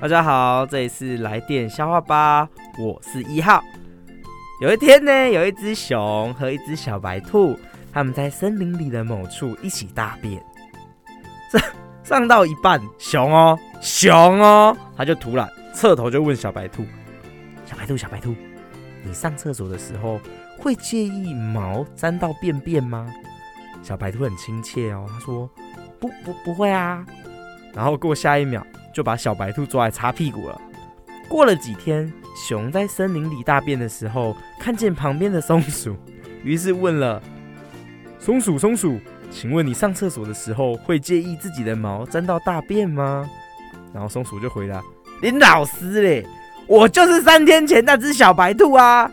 大家好，这里是来电消化吧，我是一号。有一天呢，有一只熊和一只小白兔，他们在森林里的某处一起大便。上上到一半，熊哦，熊哦，他就突然侧头就问小白兔：“小白兔，小白兔，你上厕所的时候会介意毛沾到便便吗？”小白兔很亲切哦，他说：“不不不会啊。”然后过下一秒。就把小白兔抓来擦屁股了。过了几天，熊在森林里大便的时候，看见旁边的松鼠，于是问了：“松鼠，松鼠，请问你上厕所的时候会介意自己的毛沾到大便吗？”然后松鼠就回答：“林老师嘞，我就是三天前那只小白兔啊！